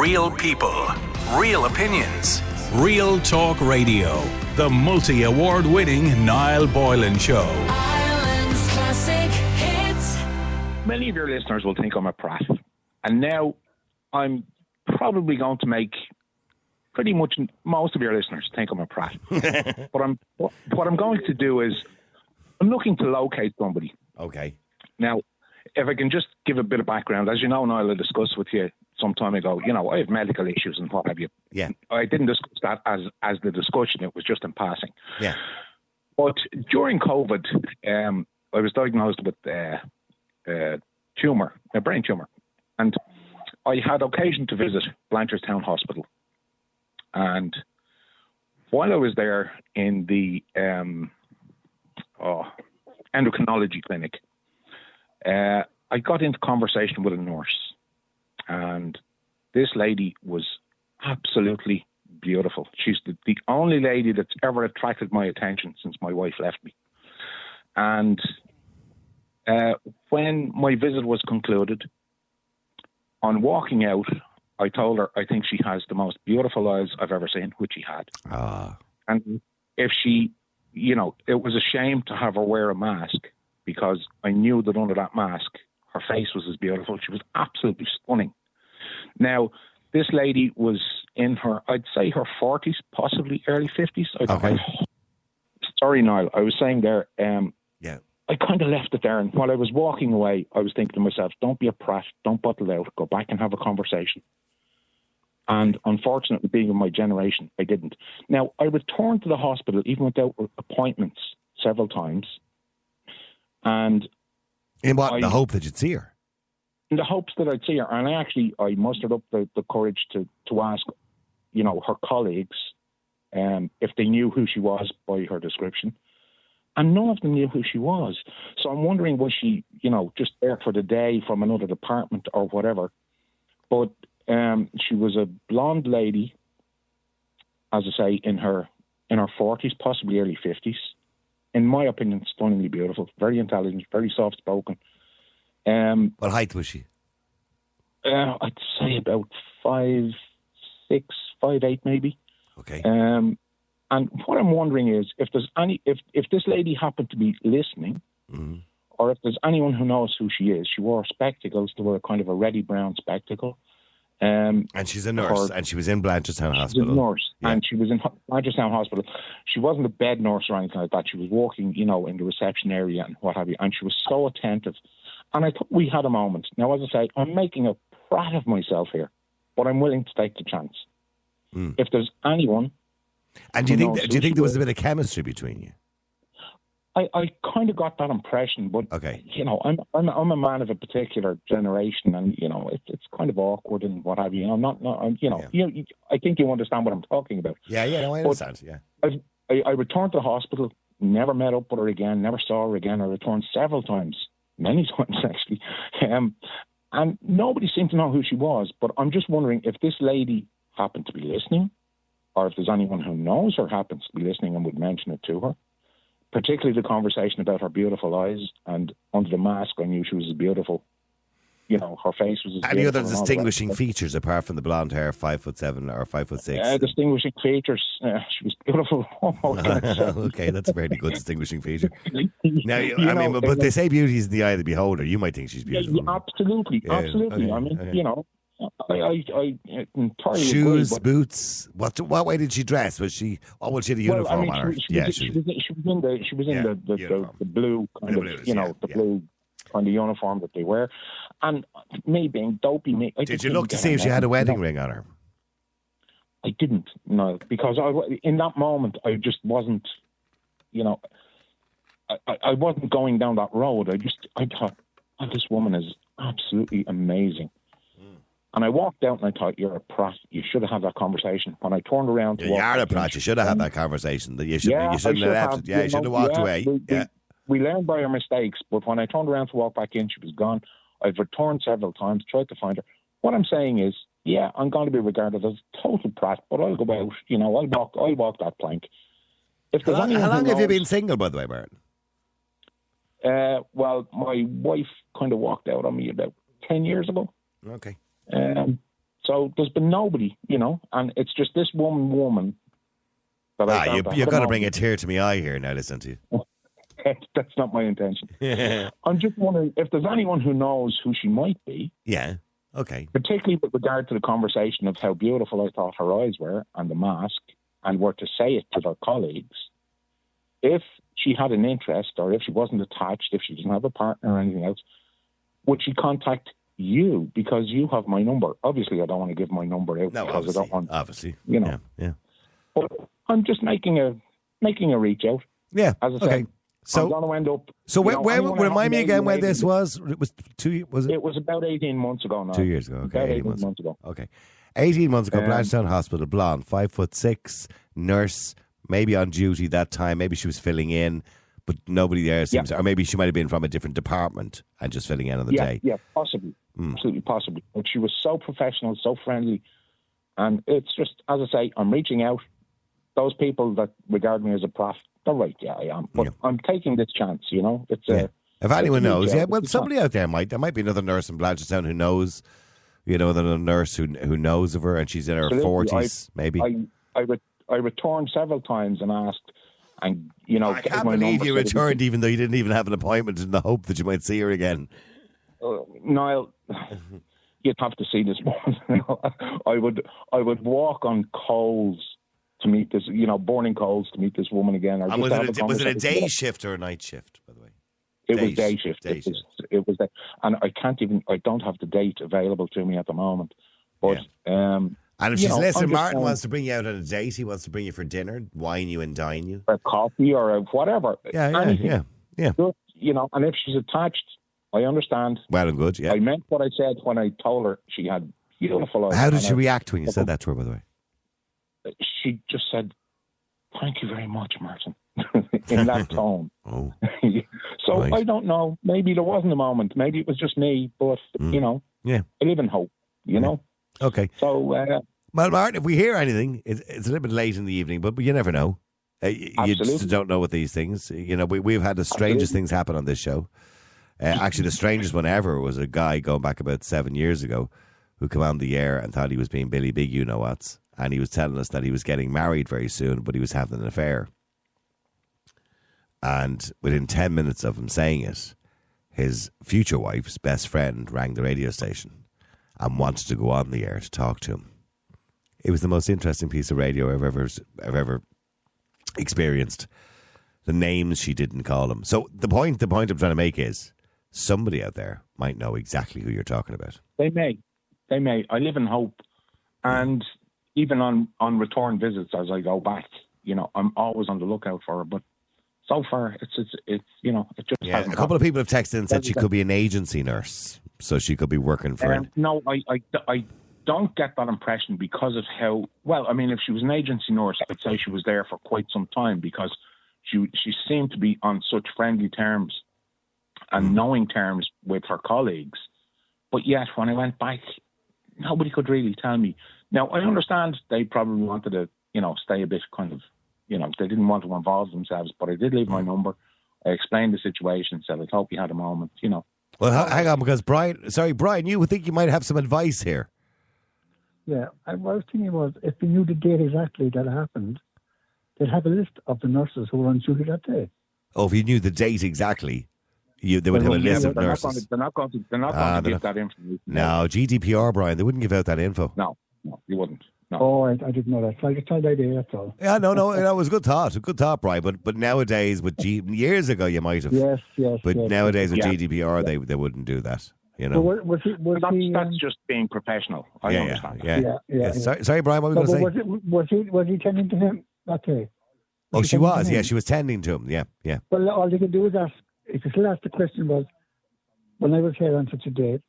Real people, real opinions. Real Talk Radio. The multi award winning Niall Boylan Show. Ireland's classic hits. many of your listeners will think I'm a prat. And now I'm probably going to make pretty much most of your listeners think I'm a prat. but I'm what, what I'm going to do is I'm looking to locate somebody. Okay. Now, if I can just give a bit of background, as you know, Niall, I discussed with you some time ago, you know, I have medical issues and what have you. Yeah. I didn't discuss that as as the discussion, it was just in passing. Yeah. But during COVID, um, I was diagnosed with uh, a tumor, a brain tumor, and I had occasion to visit Blanchardstown Hospital. And while I was there in the um, oh, endocrinology clinic, uh, I got into conversation with a nurse, this lady was absolutely beautiful. She's the, the only lady that's ever attracted my attention since my wife left me. And uh, when my visit was concluded, on walking out, I told her I think she has the most beautiful eyes I've ever seen, which she had. Ah. And if she, you know, it was a shame to have her wear a mask because I knew that under that mask, her face was as beautiful. She was absolutely stunning. Now, this lady was in her, I'd say her 40s, possibly early 50s. I, Okay. I- sorry, Niall. I was saying there, um, Yeah. I kind of left it there. And while I was walking away, I was thinking to myself, don't be a prat, don't bottle out, go back and have a conversation. And unfortunately, being of my generation, I didn't. Now, I returned to the hospital even without appointments several times. And In what? I- the hope that you'd see her. In the hopes that I'd see her, and I actually I mustered up the, the courage to, to ask, you know, her colleagues um, if they knew who she was by her description. And none of them knew who she was. So I'm wondering was she, you know, just there for the day from another department or whatever. But um, she was a blonde lady, as I say, in her in her forties, possibly early fifties. In my opinion, stunningly beautiful, very intelligent, very soft spoken. Um, What height was she? uh, I'd say about five, six, five, eight, maybe. Okay. Um, and what I'm wondering is if there's any, if if this lady happened to be listening, Mhm. or if there's anyone who knows who she is. She wore spectacles. They were kind of a reddy brown spectacle. Um, And she's a nurse, and she was in Blanchardstown Hospital. a nurse, Yeah. and she was in Manchester Hospital. She wasn't a bed nurse or anything like that. She was walking, you know, in the reception area and what have you. And she was so attentive. And I thought we had a moment. Now, as I say, I'm making a prat of myself here, but I'm willing to take the chance. Mm. If there's anyone, And do you think do you think there was a bit of chemistry between you? I, I kind of got that impression. But Okay. you know, I'm I'm I'm a man of a particular generation, and you know, it's it's kind of awkward and what have you. I'm not, not I'm- you know, Yeah. you, I think you understand what I'm talking about. Yeah, yeah, no, I But- understand. Yeah. I, I, I returned to the hospital, never met up with her again, never saw her again. I returned several times, many times actually. Um, and nobody seemed to know who she was. But I'm just wondering if this lady happened to be listening, or if there's anyone who knows her happens to be listening and would mention it to her. Particularly the conversation about her beautiful eyes, and under the mask, I knew she was as beautiful. You know, her face was Any other and all the rest distinguishing features apart from the blonde hair, five foot seven or five foot six? Uh, distinguishing features. Uh, she was beautiful. What can I say? okay, that's a very good distinguishing feature. Now, you, You I mean, know, but, but they say beauty is in the eye of the beholder. You might think she's beautiful. yeah, absolutely, Yeah, absolutely. okay, I mean, okay. you know, I, I, I entirely Shoes, agree. boots. What what way did she dress? Was she? Oh, well, she had a uniform well, I mean, on her. she, she, yeah, she, she, was, she was in the she was in Yeah, the, the, the, the blue kind The of blues, you know yeah, the yeah. blue kind of uniform that they wear, and me being dopey, me. I Did you look to see if she had a wedding No, ring on her? I didn't, no, because I in that moment I just wasn't, you know, I, I, wasn't going down that road. I just I thought, oh, this woman is absolutely amazing. Hmm. And I walked out and I thought, you're a prat. You should have had that conversation. When I turned around to you are a prat. You should have had that conversation. That you should. Yeah, you shouldn't should have left. have. Yeah, you should have walked yeah, away. we- yeah. we learn by our mistakes, but when I turned around to walk back in, she was gone. I've returned several times, tried to find her. What I'm saying is, yeah, I'm going to be regarded as a total prat, but I'll go out. You know, I'll walk, I'll walk that plank. If How there's long, how long have you been single, by the way, Martin? Uh, well, my wife kind of walked out on me about ten years ago. Okay. Um, So there's been nobody, you know, and it's just this one woman. That Ah, you, had going to bring a tear to my eye here now, listen to you. That's not my intention. I'm just wondering if there's anyone who knows who she might be, yeah. Okay. particularly with regard to the conversation of how beautiful I thought her eyes were and the mask, and were to say it to their colleagues. If she had an interest, or if she wasn't attached, if she didn't have a partner or anything else, would she contact you because you have my number? Obviously, I don't want to give my number out No, because I don't want. Obviously. you know. Yeah. But I'm just making a making a reach out. Yeah. As I okay. said, I'm So, going to end up. so where, know, where, I'm remind me again where this was? It was two. Was it It was about 18 months ago now. two years ago? Okay, About 18 18 months. months ago. Okay, eighteen months ago, Um, Blanchardstown Hospital, blonde, five foot six, nurse, maybe on duty that time. Maybe she was filling in, but nobody there seems. Or maybe she might have been from a different department and just filling in on the yeah, day. yeah, possibly, Hmm. absolutely, possibly. But she was so professional, so friendly, and it's just as I say, I'm reaching out. Those people that regard me as a prof, they're right. Yeah, I am. But Yeah. I'm taking this chance. You know, it's Yeah. a. If anyone knows, yeah, well, somebody out there might. There might be another nurse in Blanchardstown who knows, you know, another nurse who who knows of her, and she's in her forties, maybe. I I, re- I returned several times and asked, and you know, I can't my believe you so that we returned, even though you didn't even have an appointment, in the hope that you might see her again. uh, Niall, you'd have to see this woman. I would, I would walk on coals to meet this, you know, burning coals to meet this woman again. Or was it, a, was it a day shift or a night shift, by the way? It day was day shift. day it, was, it was, day- and I can't even, I don't have the date available to me at the moment. But um, And if she's know, listening, Martin wants to bring you out on a date. He wants to bring you for dinner, wine you and dine you. a coffee or a whatever, Yeah, yeah, anything, yeah, yeah. just, you know, and if she's attached, I understand. Well and good. Yeah. I meant what I said when I told her she had beautiful eyes. How did she react when you said that to her? By the way, she just said, "Thank you very much, Martin," in that tone. oh, so Right. I don't know. Maybe there wasn't a moment. Maybe it was just me. But you know, Mm. yeah. I live in hope. You know. Okay. So uh, Well, Martin, if we hear anything, it's, it's a little bit late in the evening, but you never know. Uh, you just don't know with these things. You know, we, we've had the strangest Absolutely. things happen on this show. Uh, actually, the strangest one ever was a guy going back about seven years ago who came on the air and thought he was being Billy Big, you know what's, and he was telling us that he was getting married very soon, but he was having an affair. And within 10 minutes of him saying it, his future wife's best friend rang the radio station and wanted to go on the air to talk to him. It was the most interesting piece of radio I've ever I've ever experienced. The names she didn't call him. So the point the point I'm trying to make is somebody out there might know exactly who you're talking about. they may, they may. I live in hope, and even on on return visits as I go back, you know, I'm always on the lookout for her. But so far, it's it's it's you know, it just Yeah, hasn't a couple of people have texted and said she could be an agency nurse, so she could be working for Um, no, I, I, I don't get that impression because of how well. I mean, if she was an agency nurse, I'd say she was there for quite some time because she she seemed to be on such friendly terms and Hmm. knowing terms with her colleagues. But yet, when I went back, nobody could really tell me. Now, I understand they probably wanted to, you know, stay a bit kind of, you know, they didn't want to involve themselves. But I did leave my number. I explained the situation, said I hope you had a moment, you know. Well, hang on, because Brian, sorry, Brian, you would think you might have some advice here. Yeah, I, what I was thinking was if we knew the date exactly that happened, they'd have a list of the nurses who were on duty that day. Oh, if you knew the date exactly, you they would Well, have a list but of they're not going nurses. to, they're not going to, they're not Ah, going to they're give that information. No, GDPR, Brian, they wouldn't give out that info. No, no, you wouldn't. No. Oh, I, I didn't know that. So I just tried the idea, that's all. Yeah, no, no, that was a good thought, a good thought, Brian. But but nowadays, with G, years ago, you might have. Yes, yes. But yes. nowadays with Yeah. GDPR, they they wouldn't do that. You know. was, was he, was that's, he, that's um, just being professional. I yeah, yeah, understand. yeah, Yeah, yeah, yeah. Sorry, sorry, Brian. What were no, going to was, it, was he was he tending to him that day? Oh, he she was. Yeah, she was tending to him. Yeah, yeah. Well, all you can do is ask. If you still ask the question was, when I was here on such a date,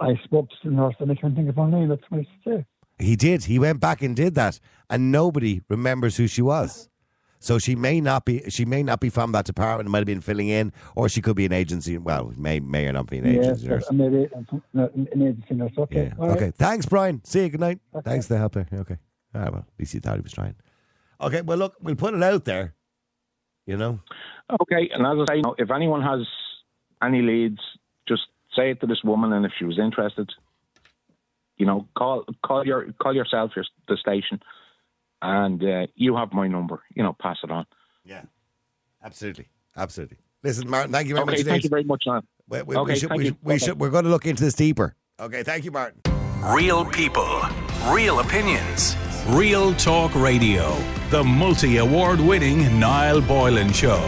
I spoke to the nurse and I can't think of her name. That's what I say. He did. He went back and did that, and nobody remembers who she was. So she may not be. She may not be from that department. It might have been filling in, or she could be an agency. Well, may may or not be an Yes, agency nurse. uh, maybe uh, an agency nurse. Okay. Yeah. all right. Okay. Thanks, Brian. See you. Good night. Okay. Thanks for the help there. Okay. Ah, well, at least he thought he was trying. Okay. Well, look, we'll put it out there. You know. Okay, and as I say, if anyone has any leads, just say it to this woman, and if she was interested, You know, call call your call yourself your, the station, and uh, you have my number. You know, pass it on. Yeah, absolutely, absolutely. Listen, Martin, thank you very Okay, much. thank indeed. you very much, man. We, we, Okay, we should, thank we, you. we Bye-bye. should, we're going to look into this deeper. Okay, thank you, Martin. Real people, real opinions. Real Talk Radio. The multi award winning Niall Boylan Show.